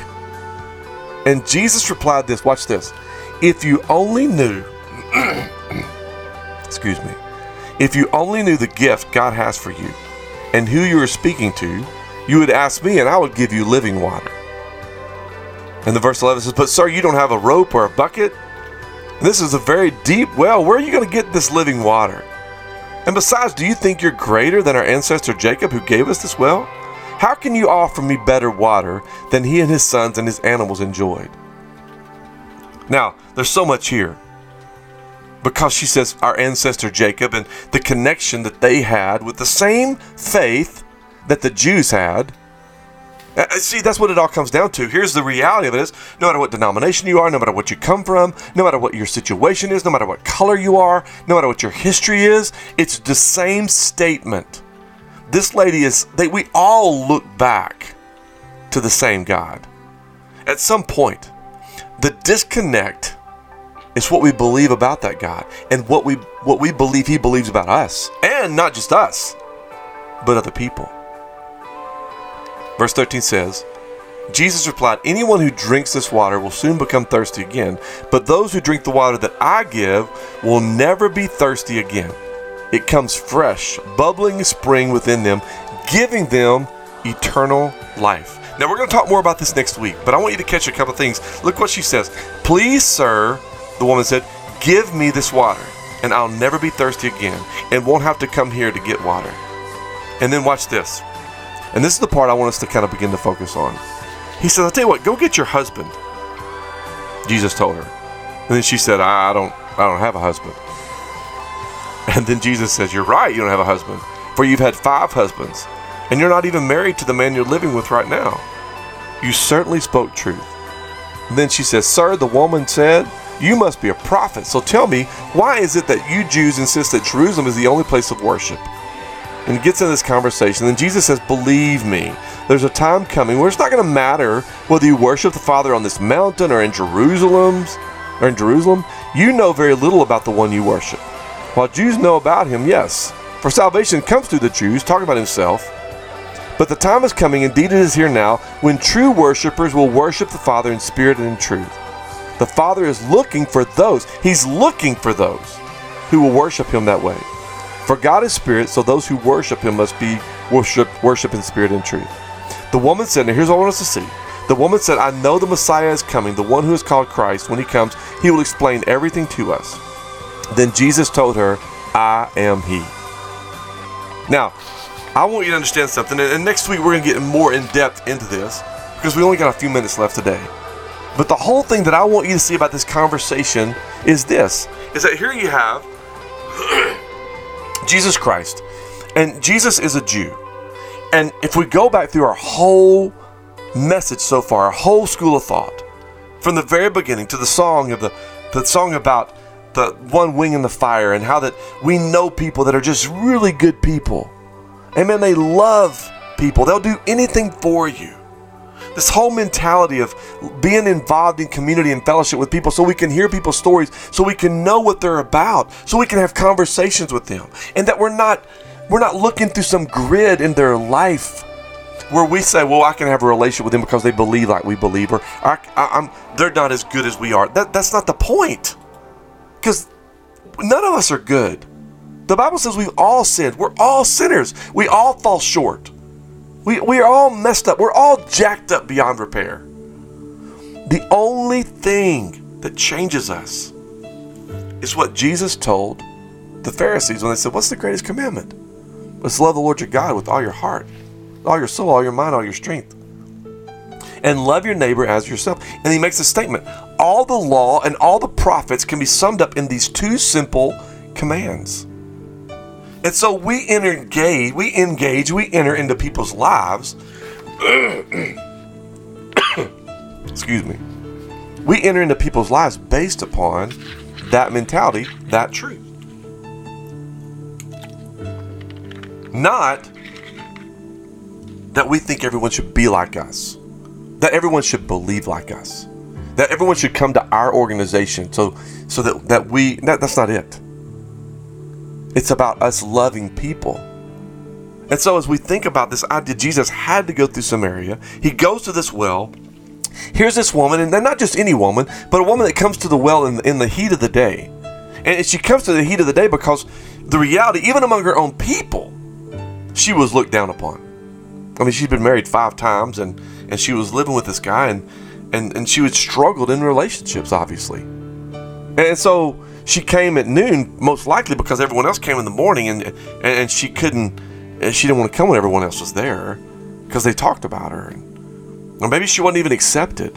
A: And Jesus replied this, watch this. If you only knew, excuse me, if you only knew the gift God has for you and who you are speaking to, you would ask me and I would give you living water. And the verse 11 says, But sir, you don't have a rope or a bucket. This is a very deep well. Where are you going to get this living water? And besides, do you think you're greater than our ancestor Jacob who gave us this well? How can you offer me better water than he and his sons and his animals enjoyed? Now, there's so much here. Because she says our ancestor Jacob and the connection that they had with the same faith that the Jews had. Uh, uh, see, that's what it all comes down to. Here's the reality of it is no matter what denomination you are, no matter what you come from, no matter what your situation is, no matter what color you are, no matter what your history is, it's the same statement this lady is they we all look back to the same God. At some point, the disconnect is what we believe about that God and what we what we believe he believes about us. And not just us, but other people. Verse 13 says, Jesus replied, Anyone who drinks this water will soon become thirsty again, but those who drink the water that I give will never be thirsty again. It comes fresh, bubbling spring within them, giving them eternal life. Now, we're going to talk more about this next week, but I want you to catch a couple things. Look what she says. Please, sir, the woman said, give me this water. and I'll never be thirsty again and won't have to come here to get water. And then watch this. And this is the part I want us to kind of begin to focus on. He said, I'll tell you what, go get your husband. Jesus told her. And then she said, I don't I don't have a husband. And then Jesus says, You're right, you don't have a husband. For you've had five husbands, and you're not even married to the man you're living with right now. You certainly spoke truth. And then she says, Sir, the woman said, You must be a prophet. So tell me, why is it that you Jews insist that Jerusalem is the only place of worship? And gets in this conversation. Then Jesus says, Believe me, there's a time coming where it's not going to matter whether you worship the Father on this mountain or in Jerusalem's or in Jerusalem. You know very little about the one you worship. While Jews know about him, yes, for salvation comes through the Jews, talking about himself. But the time is coming, indeed it is here now, when true worshippers will worship the Father in spirit and in truth. The Father is looking for those, He's looking for those who will worship Him that way. For God is spirit, so those who worship Him must be worship, worship in spirit and truth. The woman said, Now here's what I want us to see. The woman said, I know the Messiah is coming, the one who is called Christ. When He comes, He will explain everything to us. Then Jesus told her, I am He. Now, I want you to understand something, and next week we're going to get more in depth into this because we only got a few minutes left today. But the whole thing that I want you to see about this conversation is this is that here you have Jesus Christ, and Jesus is a Jew. And if we go back through our whole message so far, our whole school of thought, from the very beginning to the song of the, the song about the one wing in the fire and how that we know people that are just really good people. Amen. They love people. They'll do anything for you. This whole mentality of being involved in community and fellowship with people so we can hear people's stories, so we can know what they're about, so we can have conversations with them. And that we're not we're not looking through some grid in their life where we say, well, I can have a relationship with them because they believe like we believe, or I, am they're not as good as we are. That, that's not the point. Because none of us are good. The Bible says we've all sinned. We're all sinners. We all fall short. We, we are all messed up. We're all jacked up beyond repair. The only thing that changes us is what Jesus told the Pharisees when they said, What's the greatest commandment? Let's love the Lord your God with all your heart, all your soul, all your mind, all your strength. And love your neighbor as yourself. And he makes a statement all the law and all the prophets can be summed up in these two simple commands. And so we engage, we engage, we enter into people's lives. Excuse me. We enter into people's lives based upon that mentality, that truth. Not that we think everyone should be like us, that everyone should believe like us. That everyone should come to our organization so so that that we that, that's not it. It's about us loving people. And so as we think about this idea jesus had to go through samaria. He goes to this well. Here's this woman and not just any woman but a woman that comes to the well in, in the heat of the day. And she comes to the heat of the day because the reality even among her own people she was looked down upon. I mean she'd been married five times and and she was living with this guy and and and she had struggled in relationships, obviously. And so she came at noon, most likely because everyone else came in the morning, and and she couldn't, and she didn't want to come when everyone else was there, because they talked about her, or maybe she wasn't even accepted.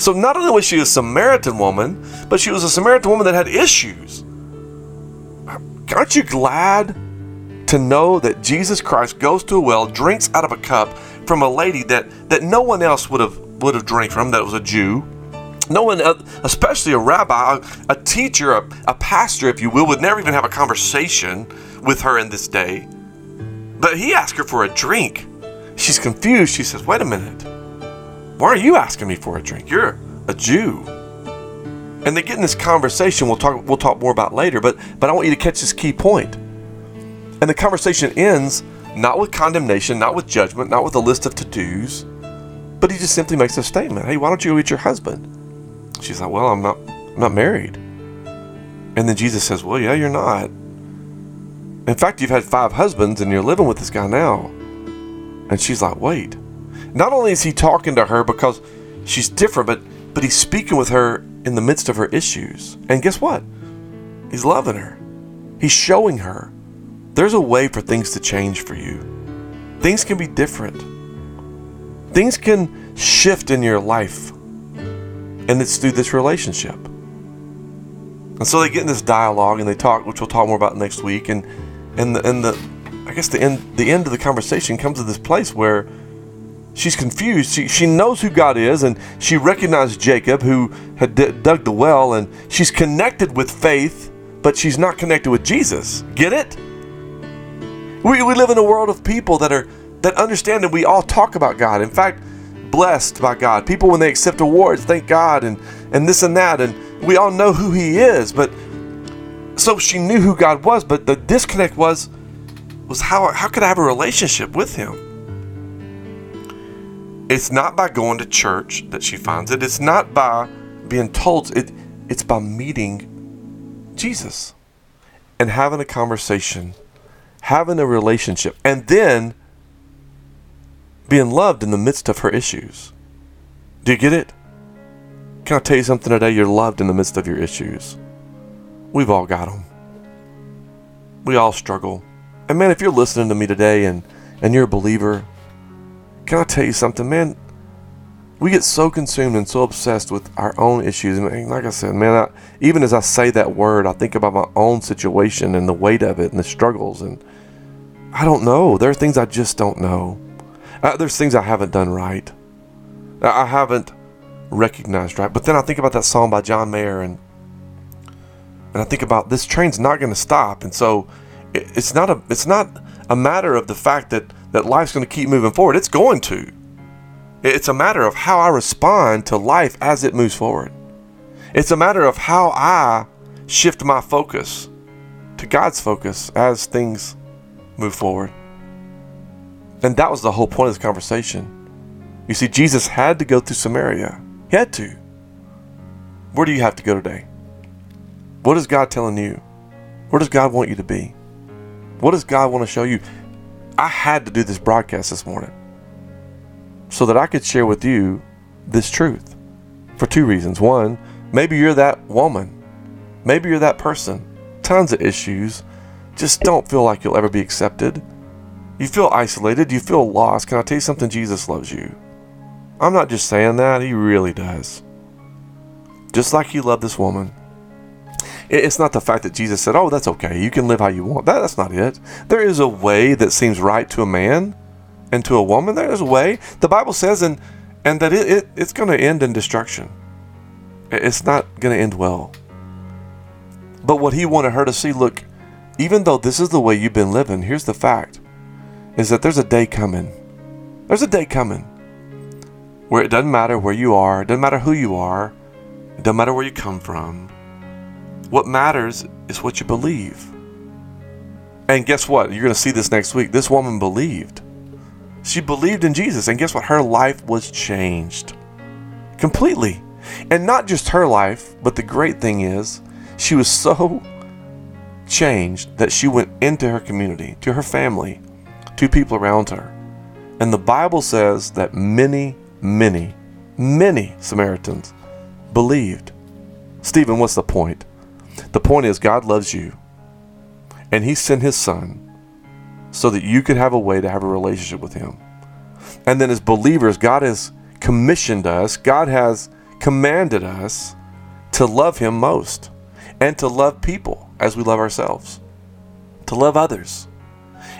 A: So not only was she a Samaritan woman, but she was a Samaritan woman that had issues. Aren't you glad to know that Jesus Christ goes to a well, drinks out of a cup from a lady that that no one else would have would have drank from that was a Jew. No one, uh, especially a rabbi, a, teacher, a, a pastor, if you will, would never even have a conversation with her in this day. But he asked her for a drink. She's confused. She says, Wait a minute. Why are you asking me for a drink? You're a Jew. And they get in this conversation we'll talk we'll talk more about later, but but I want you to catch this key point. And the conversation ends not with condemnation, not with judgment, not with a list of to-dos, but he just simply makes a statement. Hey, why don't you go get your husband? She's like, Well, I'm not I'm not married. And then Jesus says, Well, yeah, you're not. In fact, you've had five husbands and you're living with this guy now. And she's like, Wait. Not only is he talking to her because she's different, but but he's speaking with her in the midst of her issues. And guess what? He's loving her. He's showing her there's a way for things to change for you. Things can be different. Things can shift in your life. And it's through this relationship. And so they get in this dialogue and they talk, which we'll talk more about next week. And and the and the I guess the end the end of the conversation comes to this place where she's confused. She, she knows who God is, and she recognized Jacob, who had d- dug the well, and she's connected with faith, but she's not connected with Jesus. Get it? We, we live in a world of people that are that understand that we all talk about God. In fact, blessed by God. People when they accept awards, thank God, and and this and that, and we all know who He is. But so she knew who God was, but the disconnect was was how how could I have a relationship with Him? It's not by going to church that she finds it. It's not by being told. It, it's by meeting Jesus and having a conversation, having a relationship, and then being loved in the midst of her issues. Do you get it? Can I tell you something today? You're loved in the midst of your issues. We've all got them. We all struggle. And man, if you're listening to me today and, and you're a believer, can I tell you something, man? We get so consumed and so obsessed with our own issues. And like I said, man, I, even as I say that word, I think about my own situation and the weight of it and the struggles. And I don't know. There are things I just don't know. Uh, there's things I haven't done right. I haven't recognized right. But then I think about that song by John Mayer and and I think about this train's not going to stop. And so it, it's not a it's not a matter of the fact that that life's going to keep moving forward. It's going to. It's a matter of how I respond to life as it moves forward. It's a matter of how I shift my focus to God's focus as things move forward. And that was the whole point of this conversation. You see, Jesus had to go through Samaria. He had to. Where do you have to go today? What is God telling you? Where does God want you to be? What does God want to show you? I had to do this broadcast this morning so that I could share with you this truth for two reasons. One, maybe you're that woman, maybe you're that person, tons of issues, just don't feel like you'll ever be accepted. You feel isolated, you feel lost. Can I tell you something? Jesus loves you. I'm not just saying that, He really does. Just like He loved this woman. It's not the fact that Jesus said, "Oh, that's okay. You can live how you want." That, that's not it. There is a way that seems right to a man and to a woman. There is a way. The Bible says, and and that it, it it's going to end in destruction. It's not going to end well. But what he wanted her to see, look, even though this is the way you've been living, here's the fact: is that there's a day coming. There's a day coming where it doesn't matter where you are, it doesn't matter who you are, it doesn't matter where you come from what matters is what you believe. And guess what? You're going to see this next week. This woman believed. She believed in Jesus. And guess what? Her life was changed completely. And not just her life, but the great thing is, she was so changed that she went into her community, to her family, to people around her. And the Bible says that many, many, many Samaritans believed. Stephen, what's the point? The point is, God loves you, and He sent His Son so that you could have a way to have a relationship with Him. And then, as believers, God has commissioned us, God has commanded us to love Him most and to love people as we love ourselves, to love others.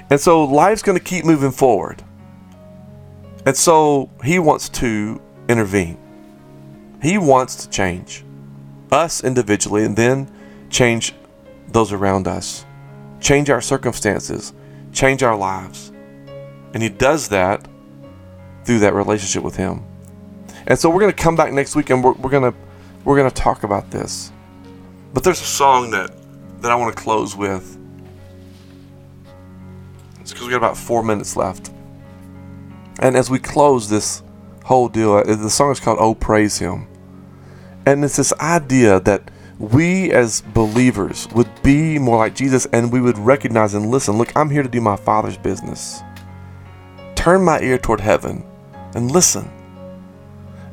A: And so, life's going to keep moving forward. And so, He wants to intervene, He wants to change us individually and then change those around us, change our circumstances, change our lives. And He does that through that relationship with Him. And so we're going to come back next week and we're, we're going to we're going to talk about this. But there's a song that that I want to close with. It's because we got about four minutes left. And as we close this whole deal, uh, the song is called "Oh Praise Him," and it's this idea that we as believers would be more like Jesus and we would recognize and listen look, I'm here to do my Father's business. Turn my ear toward heaven and listen.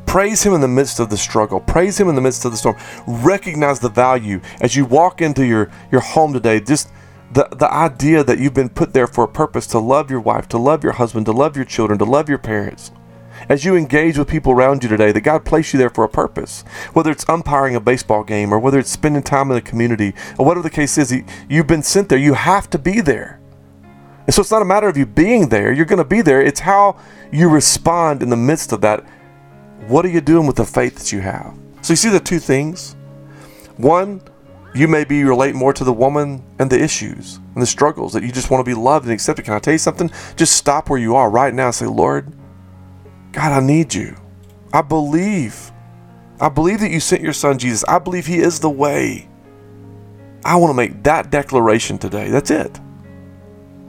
A: Praise Him in the midst of the struggle. Praise Him in the midst of the storm. Recognize the value as you walk into your, your home today. Just the, the idea that you've been put there for a purpose to love your wife, to love your husband, to love your children, to love your parents. As you engage with people around you today, that God placed you there for a purpose. Whether it's umpiring a baseball game or whether it's spending time in the community or whatever the case is, you've been sent there. You have to be there. And so it's not a matter of you being there, you're going to be there. It's how you respond in the midst of that. What are you doing with the faith that you have? So you see the two things. One, you maybe relate more to the woman and the issues and the struggles that you just want to be loved and accepted. Can I tell you something? Just stop where you are right now and say, Lord, God, I need you. I believe. I believe that you sent your son Jesus. I believe he is the way. I want to make that declaration today. That's it.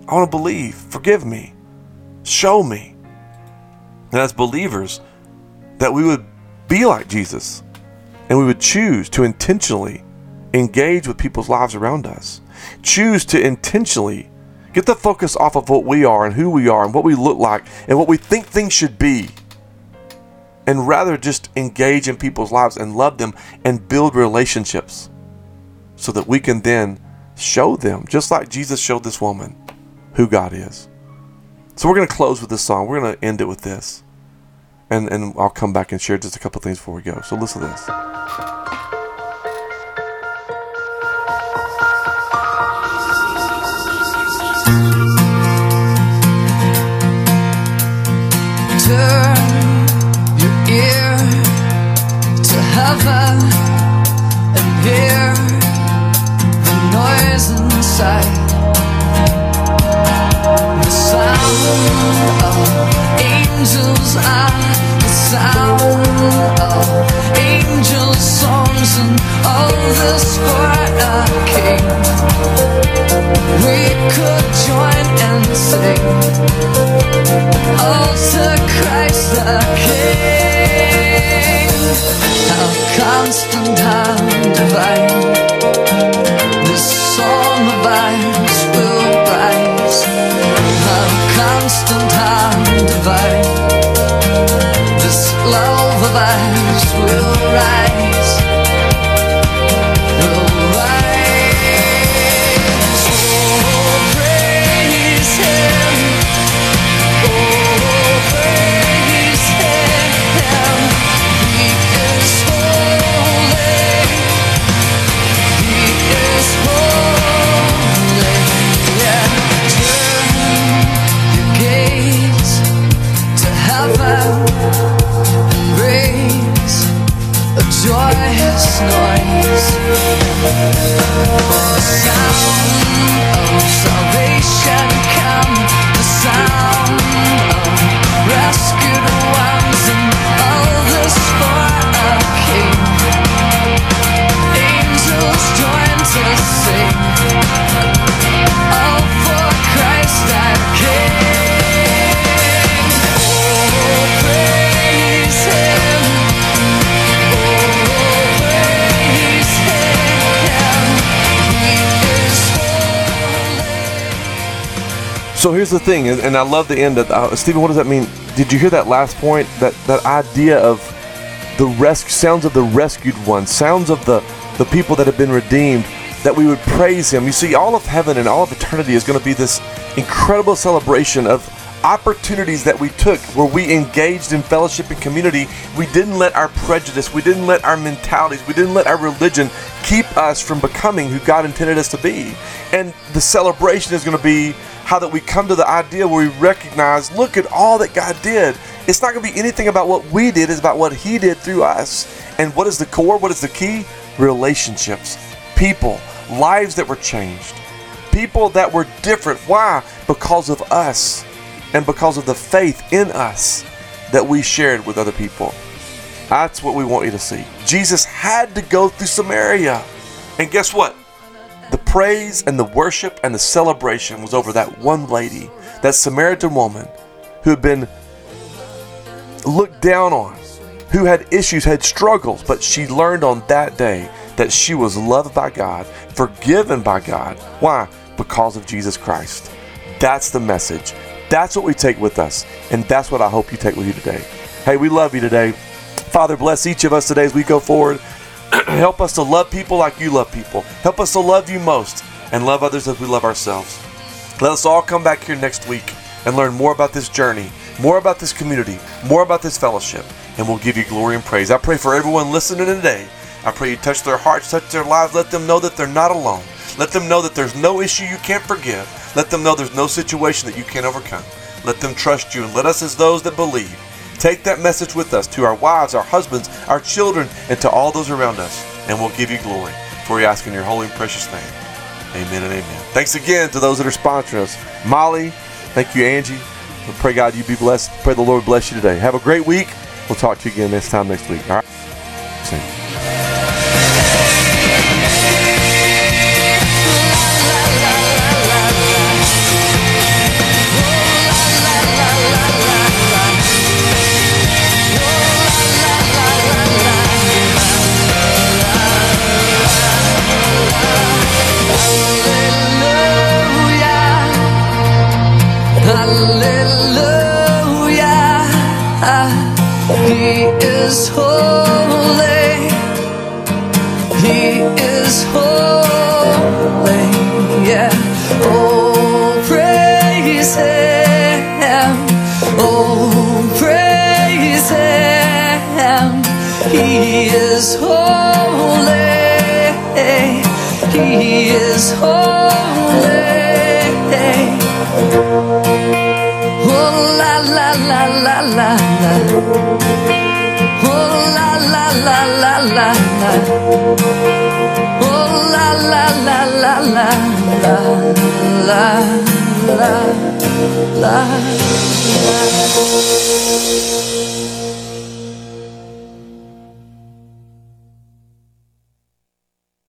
A: I want to believe. Forgive me. Show me. And as believers, that we would be like Jesus and we would choose to intentionally engage with people's lives around us. Choose to intentionally get the focus off of what we are and who we are and what we look like and what we think things should be. And rather just engage in people's lives and love them and build relationships so that we can then show them, just like Jesus showed this woman, who God is. So we're going to close with this song. We're going to end it with this. And, and I'll come back and share just a couple things before we go. So listen to this.
D: Turn your ear to heaven and hear the noise inside. The sound of angels sound of angels' songs and a. We could join and sing. Christ the King. How constant, divine. This song of ours will rise. How constant, divine. Love of will joyous noise. The sound of salvation
A: here's the thing, and, I love the end. Of, uh, Stephen, what does that mean? Did you hear that last point? That that idea of the rescue sounds of the rescued ones, sounds of the the people that have been redeemed. That we would praise Him. You see, all of heaven and all of eternity is going to be this incredible celebration of opportunities that we took where we engaged in fellowship and community. We didn't let our prejudice, we didn't let our mentalities, we didn't let our religion keep us from becoming who God intended us to be. And the celebration is going to be how that we come to the idea where we recognize, look at all that God did. It's not going to be anything about what we did, it's about what He did through us. And what is the core? What is the key? Relationships, people, lives that were changed, people that were different. Why? Because of us and because of the faith in us that we shared with other people. That's what we want you to see. Jesus had to go through Samaria. And guess what? The praise and the worship and the celebration was over that one lady, that Samaritan woman who had been looked down on, who had issues, had struggles, but she learned on that day that she was loved by God, forgiven by God. Why? Because of Jesus Christ. That's the message. That's what we take with us. And that's what I hope you take with you today. Hey, we love you today.
D: Father, bless each of us today as we go forward. Help us to love people like you love people. Help us to love you most and love others as we love ourselves. Let us all come back here next week and learn more about this journey, more about this community, more about this fellowship, and we'll give you glory and praise. I pray for everyone listening today. I pray you touch their hearts, touch their lives. Let them know that they're not alone. Let them know that there's no issue you can't forgive. Let them know there's no situation that you can't overcome. Let them trust you and let us, as those that believe, take that message with us to our wives, our husbands, our children, and to all those around us, and we'll give you glory. For we ask in your holy and precious name. Amen and amen. Thanks again to those that are sponsoring us. Molly, thank you, Angie. We pray God you be blessed. Pray the Lord bless you today. Have a great week. We'll talk to you again this time next week. All right.